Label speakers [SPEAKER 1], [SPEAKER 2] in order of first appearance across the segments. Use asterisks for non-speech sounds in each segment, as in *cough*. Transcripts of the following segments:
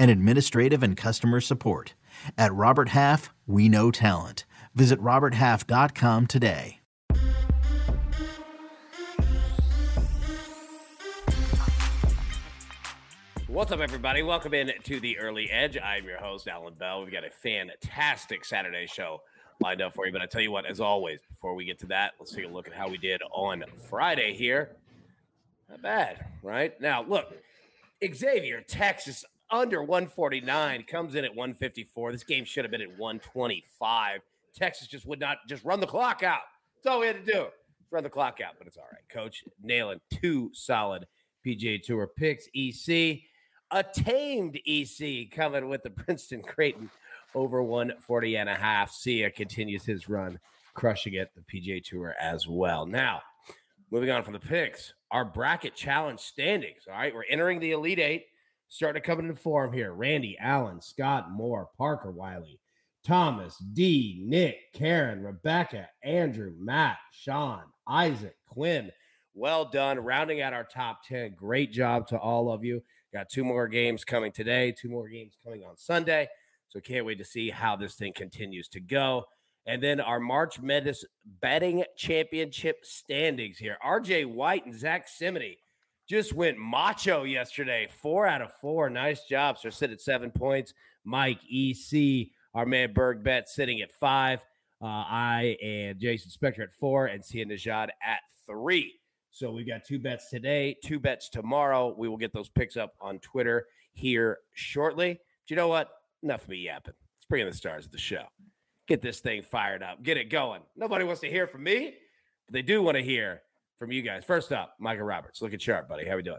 [SPEAKER 1] and administrative and customer support. At Robert Half, we know talent. Visit RobertHalf.com today.
[SPEAKER 2] What's up, everybody? Welcome in to the Early Edge. I'm your host, Allan Bell. We've got a fantastic Saturday show lined up for you. But I tell you what, as always, before we get to that, let's take a look at how we did on Friday here. Not bad, right? Now, look, Xavier, Texas, under 149, comes in at 154. This game should have been at 125. Texas just would not just run the clock out. That's all we had to do. Run the clock out, but it's all right. Coach nailing two solid PGA Tour picks. EC a tamed EC coming with the *laughs* Princeton Creighton over 140 and a half. Sia continues his run, crushing it, the PGA Tour as well. Now, moving on from the picks, our bracket challenge standings. All right, we're entering the Elite Eight, starting to come into form here. Randy, Allen, Scott, Moore, Parker, Wiley, Thomas, D, Nick, Karen, Rebecca, Andrew, Matt, Sean, Isaac, Quinn. Well done. Rounding out our top 10. Great job to all of you. Got two more games coming today, two more games coming on Sunday. So can't wait to see how this thing continues to go. And then our March Madness betting championship standings here. RJ White and Zach Cimini just went macho yesterday. Four out of four. Nice job. So sit at seven points. Mike EC, our man Berg Bet sitting at five. Uh, I and Jason Spector at four, and Sia Nejad at three. So we've got two bets today, two bets tomorrow. We will get those picks up on Twitter here shortly. But you know what? Enough of me yapping. Let's bring in the stars of the show. Get this thing fired up. Get it going. Nobody wants to hear from me, but they do want to hear from you guys. First up, Micah Roberts. Look at sharp, buddy. How we doing?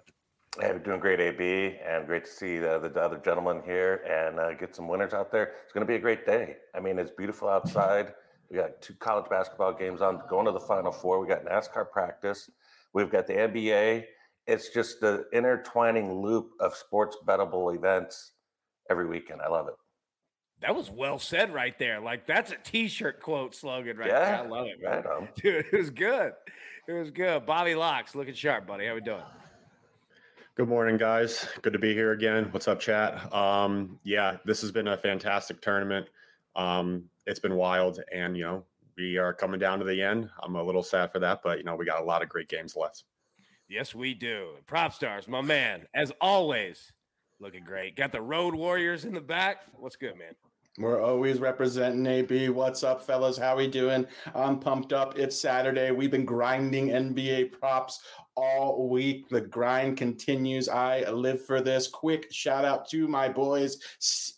[SPEAKER 3] Hey, we're doing great, AB, and great to see the, the other gentleman here and uh, get some winners out there. It's going to be a great day. I mean, it's beautiful outside. We got two college basketball games on, going to the Final Four. We got NASCAR practice. We've got the NBA. It's just the intertwining loop of sports bettable events every weekend. I love it.
[SPEAKER 2] That was well said right there. Like that's a t-shirt quote slogan right
[SPEAKER 3] yeah,
[SPEAKER 2] there. I love it, man. Right *laughs* Dude, it was good. It was good. Bobby Locks, looking sharp, buddy. How we doing?
[SPEAKER 4] Good morning, guys. Good to be here again. What's up, chat? Um, yeah, this has been a fantastic tournament. Um, it's been wild, and you know, we are coming down to the end. I'm a little sad for that, but you know, we got a lot of great games left.
[SPEAKER 2] Yes, we do. PropStarz, my man, as always, looking great. Got the Road Warriors in the back. What's good, man?
[SPEAKER 5] We're always representing AB. What's up, fellas? How we doing? I'm pumped up. It's Saturday. We've been grinding NBA props all week. The grind continues. I live for this. Quick shout out to my boys,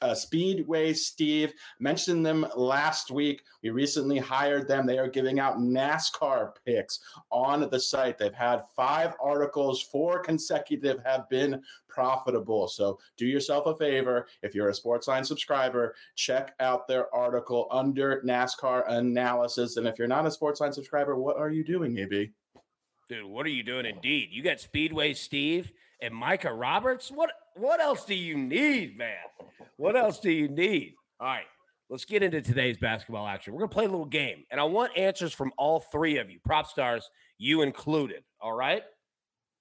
[SPEAKER 5] uh, Speedway Steve. Mentioned them last week. We recently hired them. They are giving out NASCAR picks on the site. They've had five articles, four consecutive have been profitable. So do yourself a favor. If you're a Sportsline subscriber, check out their article under NASCAR analysis. And if you're not a Sportsline subscriber, what are you doing, AB?
[SPEAKER 2] Dude, what are you doing? Indeed, you got Speedway Steve and Micah Roberts. What what else do you need, man? What else do you need? All right, let's get into today's basketball action. We're gonna play a little game, and I want answers from all three of you, PropStarz, you included. All right.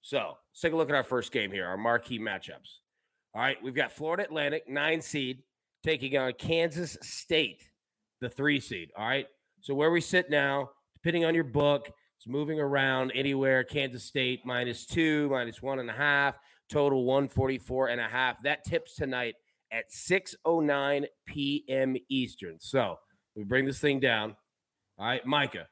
[SPEAKER 2] So let's take a look at our first game here, our marquee matchups. All right, we've got Florida Atlantic, nine seed, taking on Kansas State, the three seed. All right. So where we sit now, depending on your book, it's moving around anywhere. Kansas State minus two, minus one and a half, total 144 and a half. That tips tonight at 6:09 p.m. Eastern. So We bring this thing down. All right, Micah.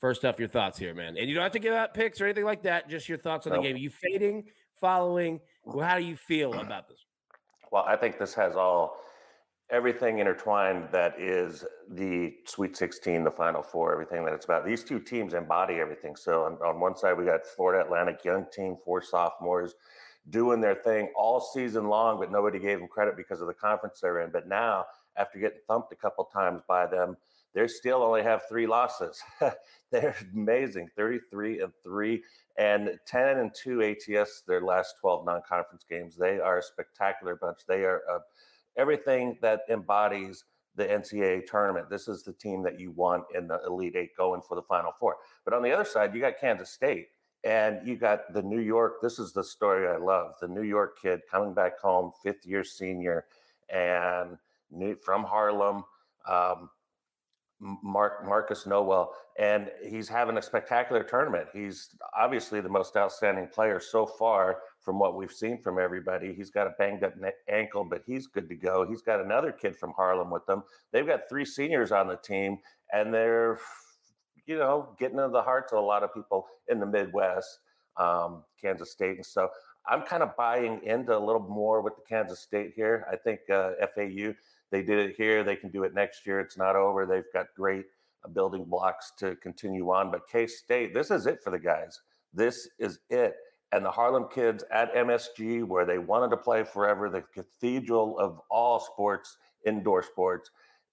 [SPEAKER 2] First off, your thoughts here, man. And you don't have to give out picks or anything like that. Just your thoughts on the game. Are you fading, following? Well, how do you feel about this?
[SPEAKER 3] Well, I think this has all everything intertwined that is the Sweet 16, the Final Four, everything that it's about. These two teams embody everything. So on, on one side, we got Florida Atlantic, young team, four sophomores doing their thing all season long, but nobody gave them credit because of the conference they're in. But now, after getting thumped a couple times by them, they still only have three losses. *laughs* they're amazing 33 and 3 and 10 and 2 ATS their last 12 non-conference games. They are a spectacular bunch. They are uh, everything that embodies the NCAA tournament. This is the team that you want in the Elite Eight going for the Final Four. But on the other side, you got Kansas State and you got the New York. This is the story I love. The New York kid coming back home, fifth year senior, and from Harlem. Um, Mark Markquis Nowell, and he's having a spectacular tournament. He's obviously the most outstanding player so far from what we've seen from everybody. He's got a banged up ankle, but he's good to go. He's got another kid from Harlem with them. They've got three seniors on the team, and they're you know getting into the hearts of a lot of people in the Midwest, um, Kansas State, and so I'm kind of buying into a little more with the Kansas State here. I think uh, FAU they did it here. They can do it next year. It's not over. They've got great uh, building blocks to continue on. But K State, this is it for the guys. This is it. And the Harlem kids at MSG, where they wanted to play forever, the cathedral of all sports, indoor sports,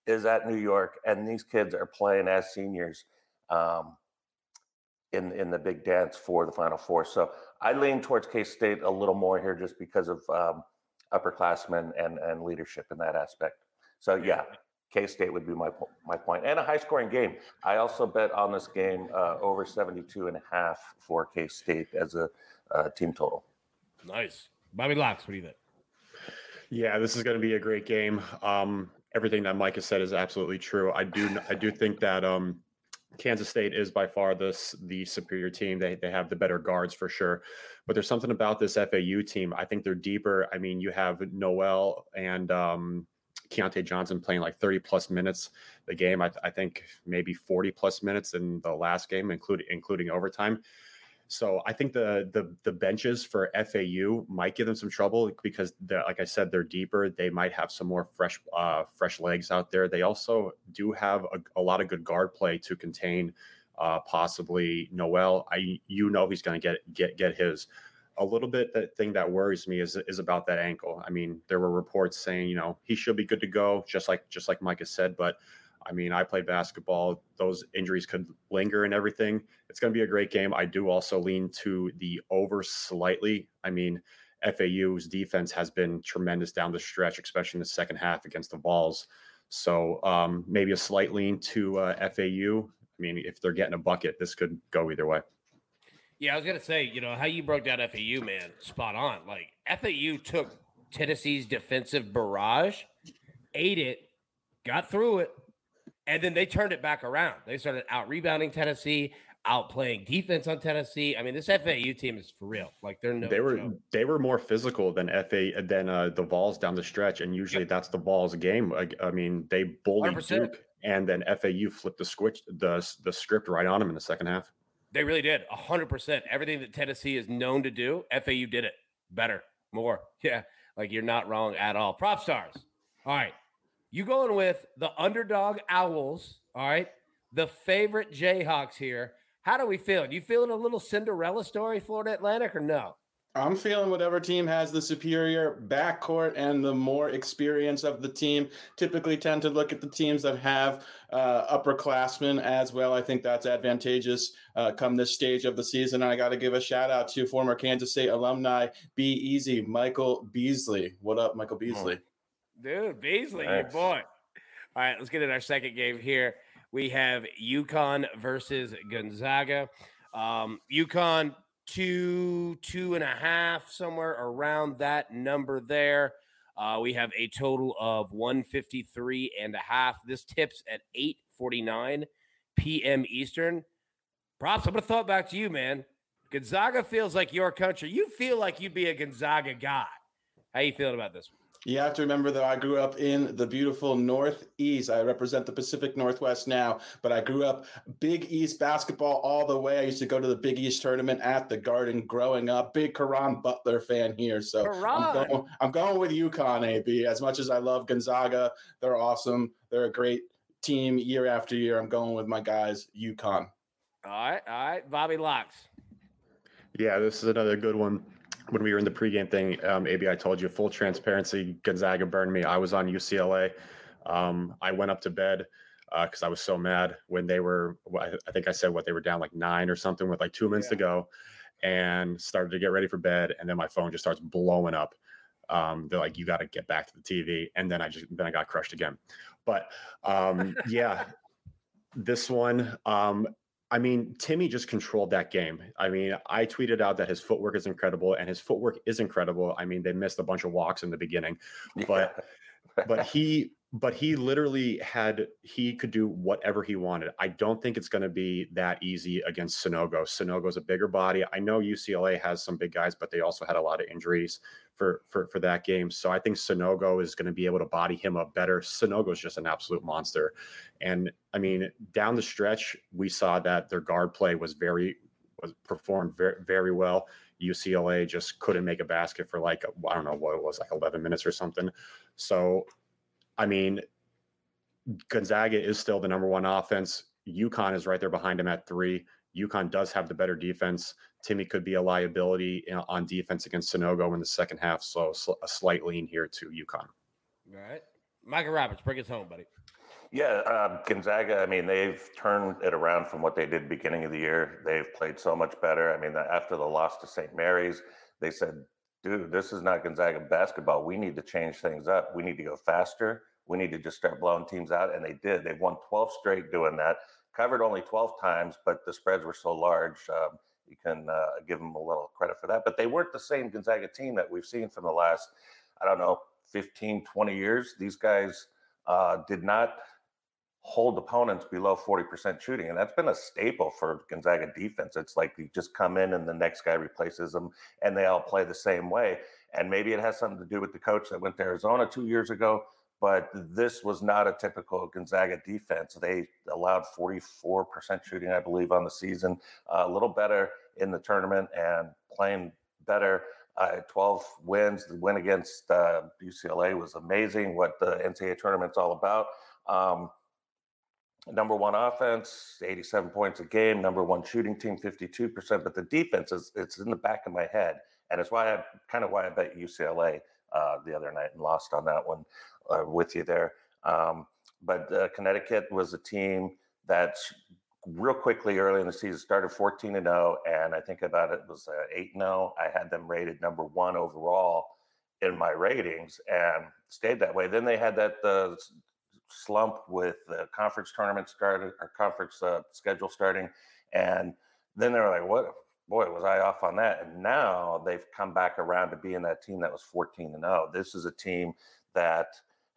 [SPEAKER 3] is at New York. And these kids are playing as seniors um, in, in the big dance for the Final Four. So I lean towards K State a little more here just because of um, upperclassmen and, and leadership in that aspect. So yeah, K State would be my my point, and a high scoring game. I also bet on this game uh, over 72 and a half for K State as a uh, team total.
[SPEAKER 2] Nice, Bobby Locks. What do you think?
[SPEAKER 4] Yeah, this is going to be a great game. Um, everything that Mike has said is absolutely true. I do I do think that um, Kansas State is by far this the superior team. They they have the better guards for sure, but there's something about this FAU team. I think they're deeper. I mean, you have Nowell and um, Keyontae Johnson playing like 30 plus minutes the game. I, I, think maybe 40 plus minutes in the last game, including including overtime. So I think the the the benches for FAU might give them some trouble because, like I said, they're deeper. They might have some more fresh uh, fresh legs out there. They also do have a, a lot of good guard play to contain uh, possibly Nowell. I you know he's going to get get get his a little bit that thing that worries me is is about that ankle. I mean, there were reports saying, you know, he should be good to go, just like just like has said. But I mean, I played basketball; those injuries could linger and everything. It's going to be a great game. I do also lean to the over slightly. I mean, FAU's defense has been tremendous down the stretch, especially in the second half against the Vols. So um, maybe a slight lean to uh, FAU. I mean, if they're getting a bucket, this could go either way.
[SPEAKER 2] Yeah, I was gonna say, you know, how you broke down FAU, man, spot on. Like FAU took Tennessee's defensive barrage, ate it, got through it, and then they turned it back around. They started out rebounding Tennessee, out playing defense on Tennessee. I mean, this FAU team is for real. Like they're no
[SPEAKER 4] they were
[SPEAKER 2] joke.
[SPEAKER 4] they were more physical than FA than uh, the Vols down the stretch, and usually yep. that's the Vols game. I, I mean, they bullied 100%. Duke, and then FAU flipped the switch the the script right on them in the second half.
[SPEAKER 2] They really did. 100%. Everything that Tennessee is known to do, FAU did it better, more. *laughs* Yeah. Like you're not wrong at all. PropStarz. All right. You going with the underdog Owls. All right. The favorite Jayhawks here. How do we feel? You feeling a little Cinderella story, Florida Atlantic, or no?
[SPEAKER 5] I'm feeling whatever team has the superior backcourt and the more experience of the team. Typically, tend to look at the teams that have uh, upperclassmen as well. I think that's advantageous uh, come this stage of the season. I got to give a shout out to former Kansas State alumni, Be Easy, Michael Beasley. What up, Michael Beasley?
[SPEAKER 2] Dude, Beasley, nice. your boy. All right, let's get in our second game here. We have UConn versus Gonzaga. Um, UConn two, two and a half, somewhere around that number there. Uh, we have a total of 153 and a half. This tips at 8:49 p.m. Eastern. Props. I'm gonna throw it back to you, man. Gonzaga feels like your country. You feel like you'd be a Gonzaga guy. How you feeling about this?
[SPEAKER 5] You have to remember that I grew up in the beautiful Northeast. I represent the Pacific Northwest now, but I grew up Big East basketball all the way. I used to go to the Big East tournament at the Garden growing up. Big Caron Butler fan here. So I'm going, I'm going with UConn, AB. As much as I love Gonzaga, they're awesome. They're a great team year after year. I'm going with my guys, UConn.
[SPEAKER 2] All right. All right. Bobby Locks.
[SPEAKER 4] Yeah, this is another good one when we were in the pregame thing, um, AB, I told you full transparency. Gonzaga burned me. I was on UCLA. Um, I went up to bed because uh, I was so mad when they were. I think I said what they were down like nine or something with like two minutes yeah. to go, and started to get ready for bed. And then my phone just starts blowing up. Um, they're like, "You got to get back to the TV." And then I just then I got crushed again. But um, yeah, *laughs* this one um, I mean, Timme just controlled that game. I mean, I tweeted out that his footwork is incredible, and his footwork is incredible. I mean, they missed a bunch of walks in the beginning, but but *laughs* he but he literally had he could do whatever he wanted. I don't think it's going to be that easy against Sanogo. Sanogo's a bigger body. I know UCLA has some big guys, but they also had a lot of injuries for for for that game. So I think Sanogo is going to be able to body him up better. Sanogo is just an absolute monster. And I mean, down the stretch, we saw that their guard play was very was performed very very well. UCLA just couldn't make a basket for like I don't know what it was like 11 minutes or something. So I mean, Gonzaga is still the number one offense. UConn is right there behind him at three. UConn does have the better defense. Timme could be a liability on defense against Sanogo in the second half. So a slight lean here to UConn.
[SPEAKER 2] All right. Micah Roberts, bring us home, buddy.
[SPEAKER 3] Yeah, uh, Gonzaga. I mean, they've turned it around from what they did beginning of the year. They've played so much better. I mean, after the loss to St. Mary's, they said dude, this is not Gonzaga basketball. We need to change things up. We need to go faster. We need to just start blowing teams out. And they did. They've won 12 straight doing that. Covered only 12 times, but the spreads were so large. Um, you can uh, give them a little credit for that. But they weren't the same Gonzaga team that we've seen from the last, I don't know, 15, 20 years. These guys uh, did not hold opponents below 40% shooting. And that's been a staple for Gonzaga defense. It's like you just come in and the next guy replaces them and they all play the same way. And maybe it has something to do with the coach that went to Arizona two years ago, but this was not a typical Gonzaga defense. They allowed 44% shooting, I believe, on the season, uh, a little better in the tournament and playing better. Uh, 12 wins. The win against uh, UCLA was amazing. What the NCAA tournament's all about. Um, number one offense, 87 points a game, number one shooting team, 52%. But the defense is it's in the back of my head. And it's why I kind of why I bet UCLA uh, the other night and lost on that one uh, with you there. Um, but uh, Connecticut was a team that real quickly early in the season started 14 and 0. And I think about it was uh, 8 0. I had them rated number one overall in my ratings and stayed that way. Then they had that uh, slump with the conference tournament started or conference uh, schedule starting, and then they were like, "What? Boy, was I off on that?" And now they've come back around to being that team that was 14 and 0. This is a team that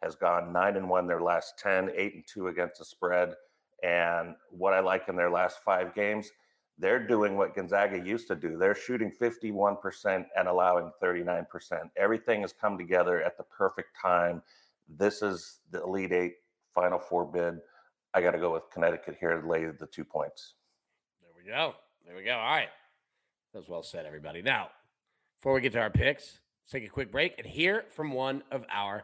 [SPEAKER 3] has gone nine and one their last 10, eight and two against the spread. And what I like in their last five games, they're doing what Gonzaga used to do. They're shooting 51% and allowing 39%. Everything has come together at the perfect time this is the Elite Eight Final Four bid. I got to go with Connecticut here to lay the two points.
[SPEAKER 2] There we go. There we go. All right. That was well said, everybody. Now, before we get to our picks, let's take a quick break and hear from one of our.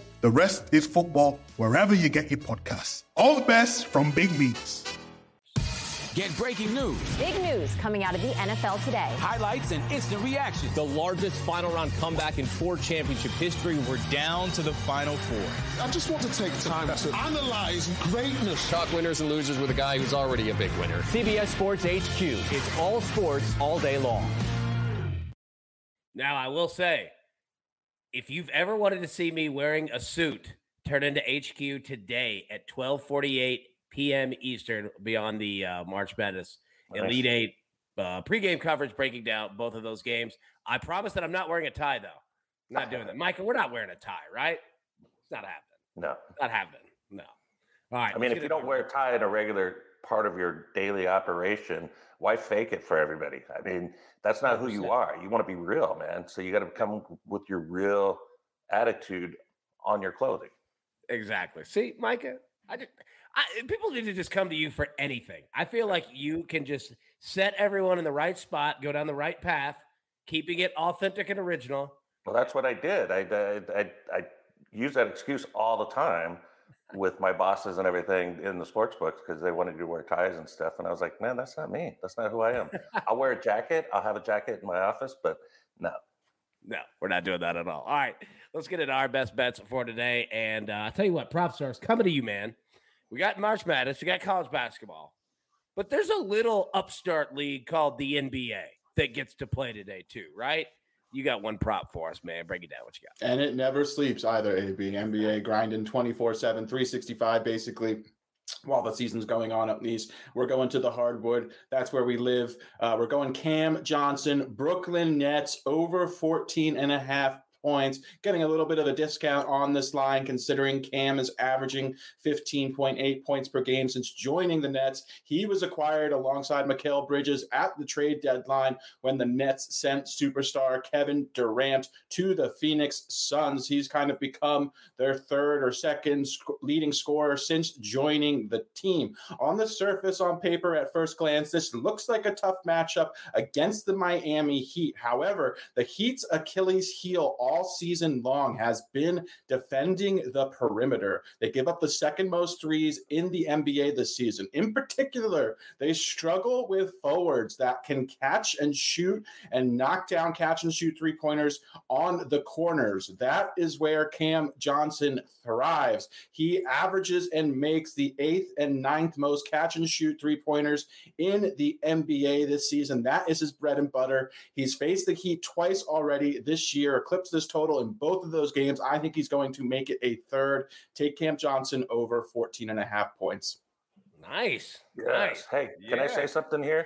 [SPEAKER 6] The rest is football wherever you get your podcasts. All the best from Big Meats.
[SPEAKER 7] Get breaking news.
[SPEAKER 8] Big news coming out of the NFL today.
[SPEAKER 7] Highlights and instant reactions.
[SPEAKER 9] The largest final round comeback in four championship history. We're down to the final four.
[SPEAKER 10] I just want to take time to analyze greatness.
[SPEAKER 9] Talk winners and losers with a guy who's already a big winner.
[SPEAKER 11] CBS Sports HQ. It's all sports all day long.
[SPEAKER 2] Now, I will say, if you've ever wanted to see me wearing a suit, turn into HQ today at 1248 p.m. Eastern beyond the uh, March Madness nice. Elite Eight uh, pregame coverage breaking down both of those games. I promise that I'm not wearing a tie, though. I'm not doing that. Michael, we're not wearing a tie, right? It's not happening.
[SPEAKER 3] No.
[SPEAKER 2] not happening. No. All right.
[SPEAKER 3] I mean, if you don't wear a tie in a regular part of your daily operation, why fake it for everybody? I mean, that's not 100%. who you are. You want to be real, man. So you got to come with your real attitude on your clothing.
[SPEAKER 2] Exactly. See, Micah, I just I, people need to just come to you for anything. I feel like you can just set everyone in the right spot, go down the right path, keeping it authentic and original.
[SPEAKER 3] Well, that's what I did. I I, I, I use that excuse all the time with my bosses and everything in the sports books because they wanted to wear ties and stuff, and I was like, man, that's not me. That's not who I am. *laughs* I'll wear a jacket. I'll have a jacket in my office, but no.
[SPEAKER 2] No, we're not doing that at all. All right, let's get into our best bets for today. And uh, I'll tell you what, PropStarz coming to you, man. We got March Madness, we got college basketball, but there's a little upstart league called the NBA that gets to play today too, right? You got one prop for us, man. Break it down. What you got?
[SPEAKER 5] And it never sleeps either. AB NBA grinding 24 7, 365 basically while the season's going on at least we're going to the hardwood that's where we live uh, we're going cam johnson brooklyn nets over 14 and a half points, getting a little bit of a discount on this line considering Cam is averaging 15.8 points per game since joining the Nets. He was acquired alongside Mikal Bridges at the trade deadline when the Nets sent superstar Kevin Durant to the Phoenix Suns. He's kind of become their third or second leading scorer since joining the team. On the surface, on paper, at first glance, this looks like a tough matchup against the Miami Heat. However, the Heat's Achilles heel all season long has been defending the perimeter. They give up the second most threes in the NBA this season. In particular, they struggle with forwards that can catch and shoot and knock down catch and shoot three pointers on the corners. That is where Cam Johnson thrives. He averages and makes the eighth and ninth most catch and shoot three pointers in the NBA this season. That is his bread and butter. He's faced the Heat twice already this year, eclipsed this total in both of those games. I think he's going to make it a third. Take Cam Johnson over 14 and a half points.
[SPEAKER 2] Nice.
[SPEAKER 3] Yes.
[SPEAKER 2] Nice.
[SPEAKER 3] Hey, can yeah. I say something here?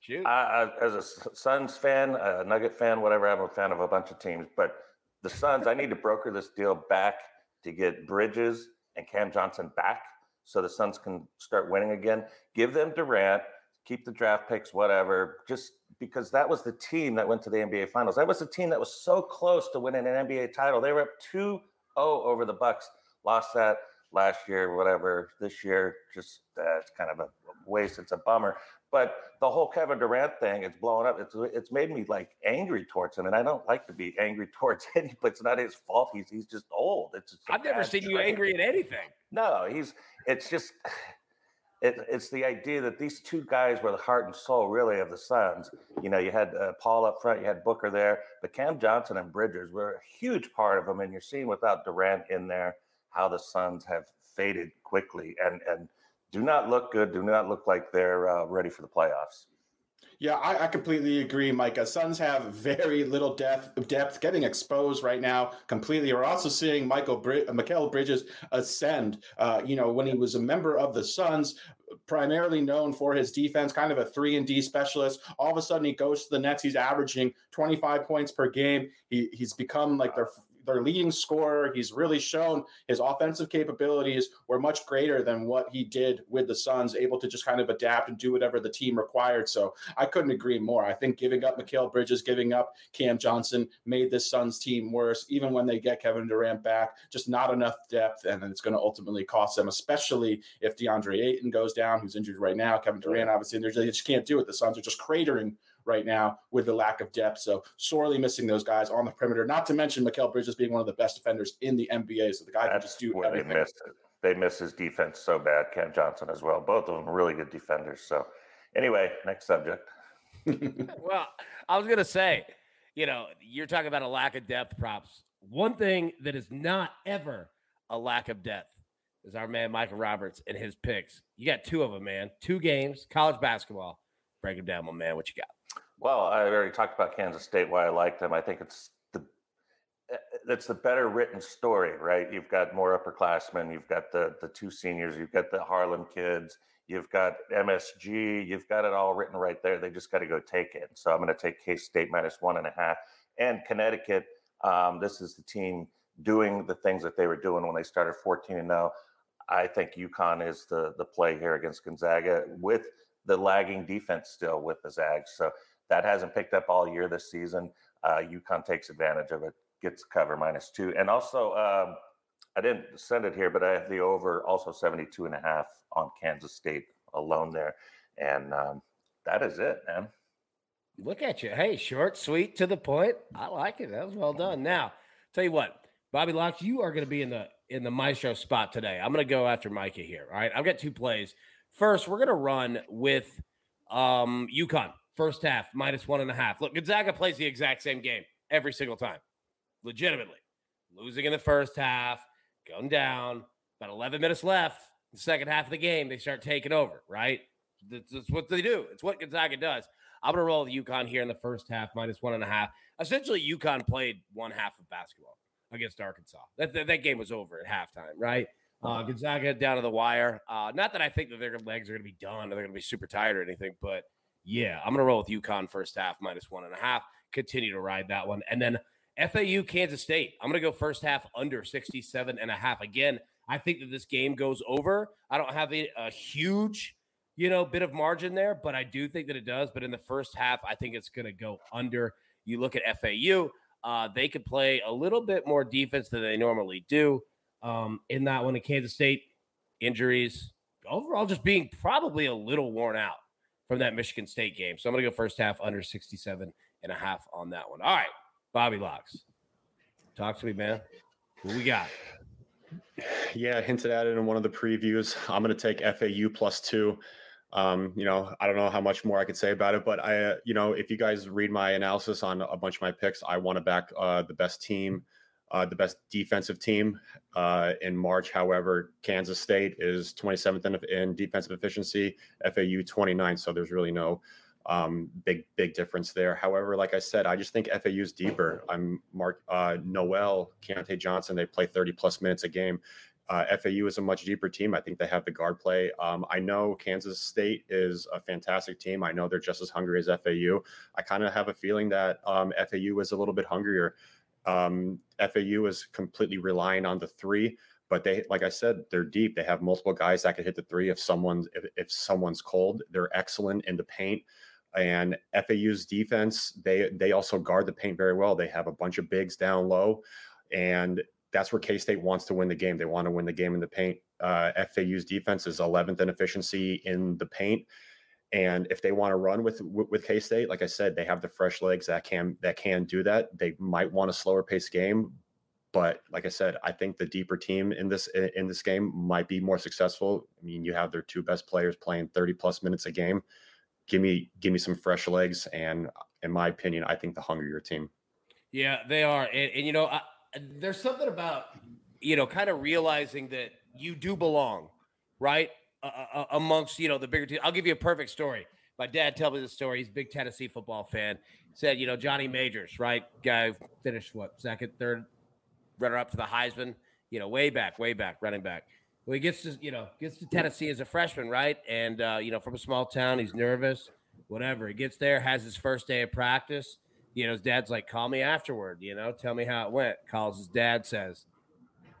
[SPEAKER 2] Shoot.
[SPEAKER 3] Uh, as a Suns fan, a Nugget fan, whatever, I'm a fan of a bunch of teams, but the Suns, I need to broker this deal back to get Bridges and Cam Johnson back so the Suns can start winning again. Give them Durant, keep the draft picks, whatever, just because that was the team that went to the NBA Finals. That was the team that was so close to winning an NBA title. They were up 2 0 over the Bucks, lost that last year, whatever. This year, just uh, it's kind of a waste. It's a bummer. But the whole Kevin Durant thing, it's blowing up. It's it's made me like angry towards him, and I don't like to be *laughs* angry towards. But it's not his fault. He's he's just old. It's just
[SPEAKER 2] I've never seen you angry at anything.
[SPEAKER 3] No, he's. It's just. *sighs* It, it's the idea that these two guys were the heart and soul, really, of the Suns. You know, you had uh, Paul up front, you had Booker there, but Cam Johnson and Bridges were a huge part of them. And you're seeing without Durant in there how the Suns have faded quickly and and do not look good. Do not look like they're uh, ready for the playoffs.
[SPEAKER 5] Yeah, I, I, completely agree, Micah. Suns have very little depth, depth getting exposed right now completely. We're also seeing Michael Brid- Mikal Bridges ascend. Uh, you know, when he was a member of the Suns, primarily known for his defense, kind of a three and D specialist. All of a sudden, he goes to the Nets. He's averaging 25 points per game. He, he's become like their their leading scorer. He's really shown his offensive capabilities were much greater than what he did with the Suns, able to just kind of adapt and do whatever the team required. So I couldn't agree more. I think giving up Mikal Bridges, giving up Cam Johnson made this Suns team worse, even when they get Kevin Durant back, just not enough depth. And it's going to ultimately cost them, especially if DeAndre Ayton goes down, who's injured right now. Kevin Durant, obviously, they just can't do it. The Suns are just cratering right now with the lack of depth. So sorely missing those guys on the perimeter. Not to mention Mikal Bridges being one of the best defenders in the NBA. So the guy That's can just do everything.
[SPEAKER 3] They miss, they miss his defense so bad. Cam Johnson as well. Both of them really good defenders. So anyway, next subject. *laughs*
[SPEAKER 2] well, I was gonna say, you know, you're talking about a lack of depth props. One thing that is not ever a lack of depth is our man Micah Roberts and his picks. You got two of them, man. Two games, college basketball. Break them down, my man. What you got?
[SPEAKER 3] Well, I already talked about Kansas State. Why I like them. I think it's the it's the better written story, right? You've got more upperclassmen. You've got the the two seniors. You've got the Harlem kids. You've got MSG. You've got it all written right there. They just got to go take it. So I'm going to take K State minus one and a half. And Connecticut. Um, this is the team doing the things that they were doing when they started 14 and 0. I think UConn is the the play here against Gonzaga with the lagging defense still with the Zags. So that hasn't picked up all year this season. Uh, UConn takes advantage of it, gets cover minus two. And also, um, I didn't send it here, but I have the over also 72 and a half on Kansas State alone there. And um, that is it, man.
[SPEAKER 2] Look at you. Hey, short, sweet, to the point. I like it. That was well done. Now, tell you what, Bobby Locks, you are going to be in the in the Maestro spot today. I'm going to go after Micah here. All right. I've got two plays. First, we're going to run with um, UConn, first half, minus one and a half. Look, Gonzaga plays the exact same game every single time, legitimately. Losing in the first half, going down, about 11 minutes left. The second half of the game, they start taking over, right? That's, what they do. It's what Gonzaga does. I'm going to roll with UConn here in the first half, minus one and a half. Essentially, UConn played one half of basketball against Arkansas. That, that, that game was over at halftime, right? Uh, Gonzaga down to the wire. Uh, not that I think that their legs are going to be done or they're going to be super tired or anything, but yeah, I'm going to roll with UConn first half minus one and a half. Continue to ride that one. And then FAU, Kansas State. I'm going to go first half under 67 and a half. Again, I think that this game goes over. I don't have a, a huge, you know, bit of margin there, but I do think that it does. But in the first half, I think it's going to go under. You look at FAU, uh, they could play a little bit more defense than they normally do um, in that one. In Kansas State, injuries, overall, just being probably a little worn out from that Michigan State game. So I'm going to go first half under 67 and a half on that one. All right, Bobby Locks, talk to me, man. Who we got?
[SPEAKER 4] Yeah, hinted at it in one of the previews. I'm going to take FAU plus two. Um, you know, I don't know how much more I could say about it, but I, uh, you know, if you guys read my analysis on a bunch of my picks, I want to back uh, the best team, uh, the best defensive team uh, in March. However, Kansas State is 27th in, in defensive efficiency, FAU 29. So there's really no um, big, big difference there. However, like I said, I just think FAU is deeper. I'm Mark uh, Nowell, Keyontae Johnson. They play 30 plus minutes a game. Uh, FAU is a much deeper team. I think they have the guard play. Um, I know Kansas State is a fantastic team. I know they're just as hungry as FAU. I kind of have a feeling that um, FAU is a little bit hungrier. Um, FAU is completely relying on the three, but they, like I said, they're deep. They have multiple guys that can hit the three if someone's if, if someone's cold. They're excellent in the paint. And FAU's defense, they they also guard the paint very well. They have a bunch of bigs down low, and that's where K State wants to win the game. They want to win the game in the paint. Uh, FAU's defense is 11th in efficiency in the paint, and if they want to run with with K State, like I said, they have the fresh legs that can that can do that. They might want a slower pace game, but like I said, I think the deeper team in this in this game might be more successful. I mean, you have their two best players playing 30 plus minutes a game. Give me give me some fresh legs, and in my opinion, I think the hungrier team.
[SPEAKER 2] Yeah, they are, and, and you know. I- there's something about you know kind of realizing that you do belong, right? Uh, amongst you know the bigger team. I'll give you a perfect story. My dad told me the story. He's a big Tennessee football fan. said, you know, Johnny Majors, right? Guy finished what second, third, runner up to the Heisman. You know, way back, way back, running back. Well, he gets to you know gets to Tennessee as a freshman, right? And uh, you know, from a small town, he's nervous, whatever. He gets there, has his first day of practice you know, his dad's like, call me afterward, you know, tell me how it went. Calls his dad, says,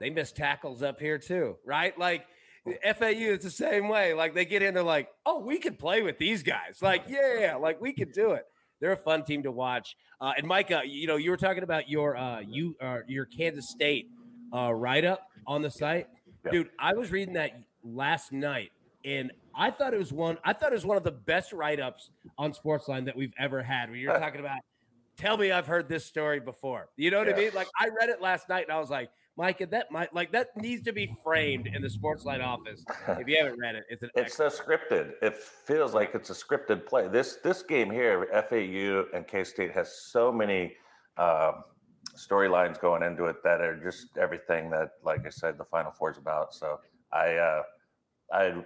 [SPEAKER 2] they miss tackles up here too, right? Like FAU is the same way. Like they get in, they're like, oh, we could play with these guys. Like, yeah, like we could do it. They're a fun team to watch. Uh, and Micah, you know, you were talking about your uh, you uh, your Kansas State uh, write up on the site, dude. I was reading that last night and I thought it was one. I thought it was one of the best write ups on Sportsline that we've ever had. Where you're *laughs* talking about, tell me I've heard this story before. You know what yeah. I mean? Like I read it last night, and I was like, Mike, that might like that needs to be framed in the Sportsline office. *laughs* If you haven't read it, it's an
[SPEAKER 3] it's a scripted. It feels like it's a scripted play. This this game here, FAU and K State has so many. Uh, storylines going into it that are just everything that, like I said, the Final Four is about. So I, uh, I've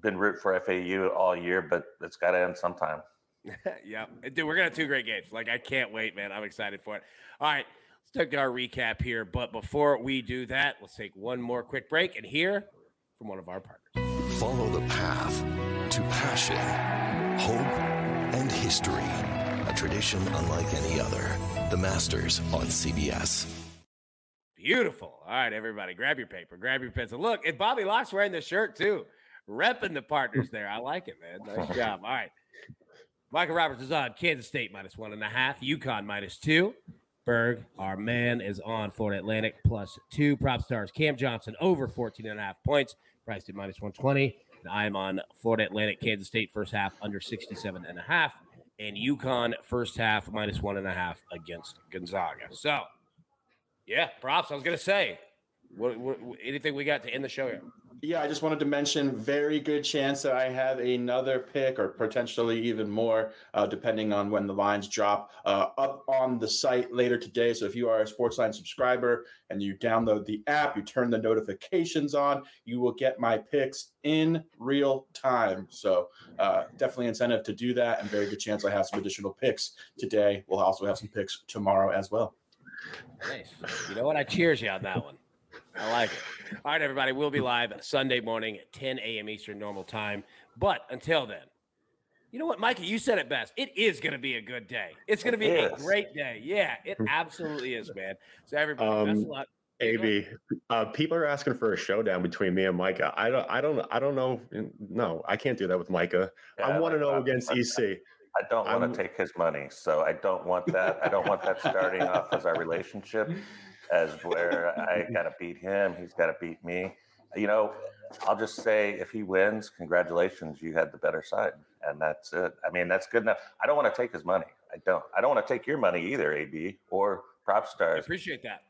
[SPEAKER 3] been root for FAU all year, but it's got to end sometime. *laughs*
[SPEAKER 2] yeah, dude, we're gonna have two great games. Like I can't wait, man. I'm excited for it. All right, let's take our recap here. But before we do that, let's take one more quick break and hear from one of our partners.
[SPEAKER 12] Follow the path to passion, hope, and history. A tradition unlike any other. The Masters on CBS.
[SPEAKER 2] Beautiful. All right, everybody, grab your paper, grab your pencil. Look, and Bobby Locke's wearing the shirt too, repping the partners there. I like it, man. Nice *laughs* job. All right. Micah Roberts is on Kansas State minus one and a half, UConn minus two. Berg, our man, is on Florida Atlantic plus two. PropStarz Cam Johnson over 14 and a half points, priced at minus 120. And I am on Florida Atlantic, Kansas State first half under 67 and a half and UConn first half minus one and a half against Gonzaga. So, yeah, props. I was gonna say, what, what, anything we got to end the show here?
[SPEAKER 5] Yeah, I just wanted to mention very good chance that I have another pick or potentially even more, uh, depending on when the lines drop, uh, up on the site later today. So if you are a Sportsline subscriber and you download the app, you turn the notifications on, you will get my picks in real time. So uh, definitely incentive to do that, and very good chance I have some additional picks today. We'll also have some picks tomorrow as well.
[SPEAKER 2] Nice. You know what? I cheers you on that one. I like it. All right, everybody. We'll be live Sunday morning at 10 a.m. Eastern normal time. But until then, you know what, Mikey? You said it best. It is going to be a good day. It's going to be a great day. Yeah, it absolutely is, man. So everybody, um, best of luck.
[SPEAKER 4] AB, uh, people are asking for a showdown between me and Micah. I don't, I don't, I don't know. No, I can't do that with Micah. Yeah, I want to know against EC.
[SPEAKER 3] I don't want to take his money, so I don't want that. I don't want that starting off as our relationship as where I got to beat him, he's got to beat me. You know, I'll just say if he wins, congratulations, you had the better side, and that's it. I mean, that's good enough. I don't want to take his money. I don't. I don't want to take your money either, AB or prop stars.
[SPEAKER 2] I appreciate that.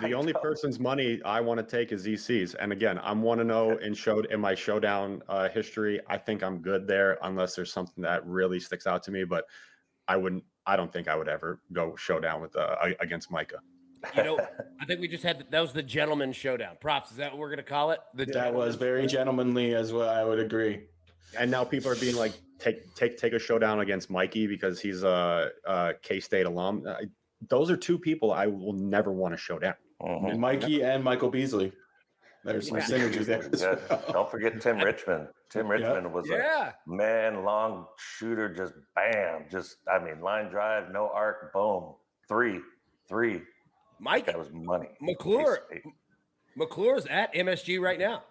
[SPEAKER 4] The *laughs* only person's money I want to take is EC's, and again, I'm one to know in showed in my showdown uh, history. I think I'm good there, unless there's something that really sticks out to me. But I wouldn't. I don't think I would ever go showdown with uh, against Micah.
[SPEAKER 2] You know, *laughs* I think we just had the, that was the gentleman showdown. Props. Is that what we're gonna call it?
[SPEAKER 5] The that was very gentlemanly as well. I would agree.
[SPEAKER 4] And now people are being like, take take take a showdown against Mikey because he's a, a K State alum. I, those are two people I will never want to show down.
[SPEAKER 5] Uh-huh. Mikey and Michael Beasley. There's some yeah. synergies there.
[SPEAKER 3] Yeah. Don't forget Tim *laughs* Richmond. Mitch Richmond yep. was yeah. a man long shooter, just bam, just I mean, line drive, no arc, boom, three, three.
[SPEAKER 2] Mike,
[SPEAKER 3] that was money.
[SPEAKER 2] McClure, McClure's at MSG right now.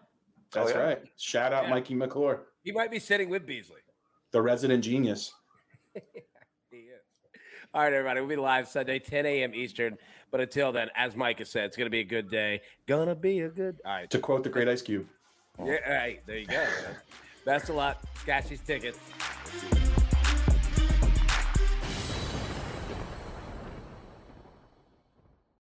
[SPEAKER 5] That's oh, yeah. right. Shout out yeah. Mikey McClure.
[SPEAKER 2] He might be sitting with Beasley,
[SPEAKER 5] the resident genius. *laughs*
[SPEAKER 2] he is. All right, everybody. We'll be live Sunday, 10 a.m. Eastern. But until then, as Mike has said, it's going to be a good day. Gonna be a good. All right.
[SPEAKER 5] To quote the great Ice Cube.
[SPEAKER 2] Yeah. All right. There you go. *laughs* Best of luck. Scotchy's tickets.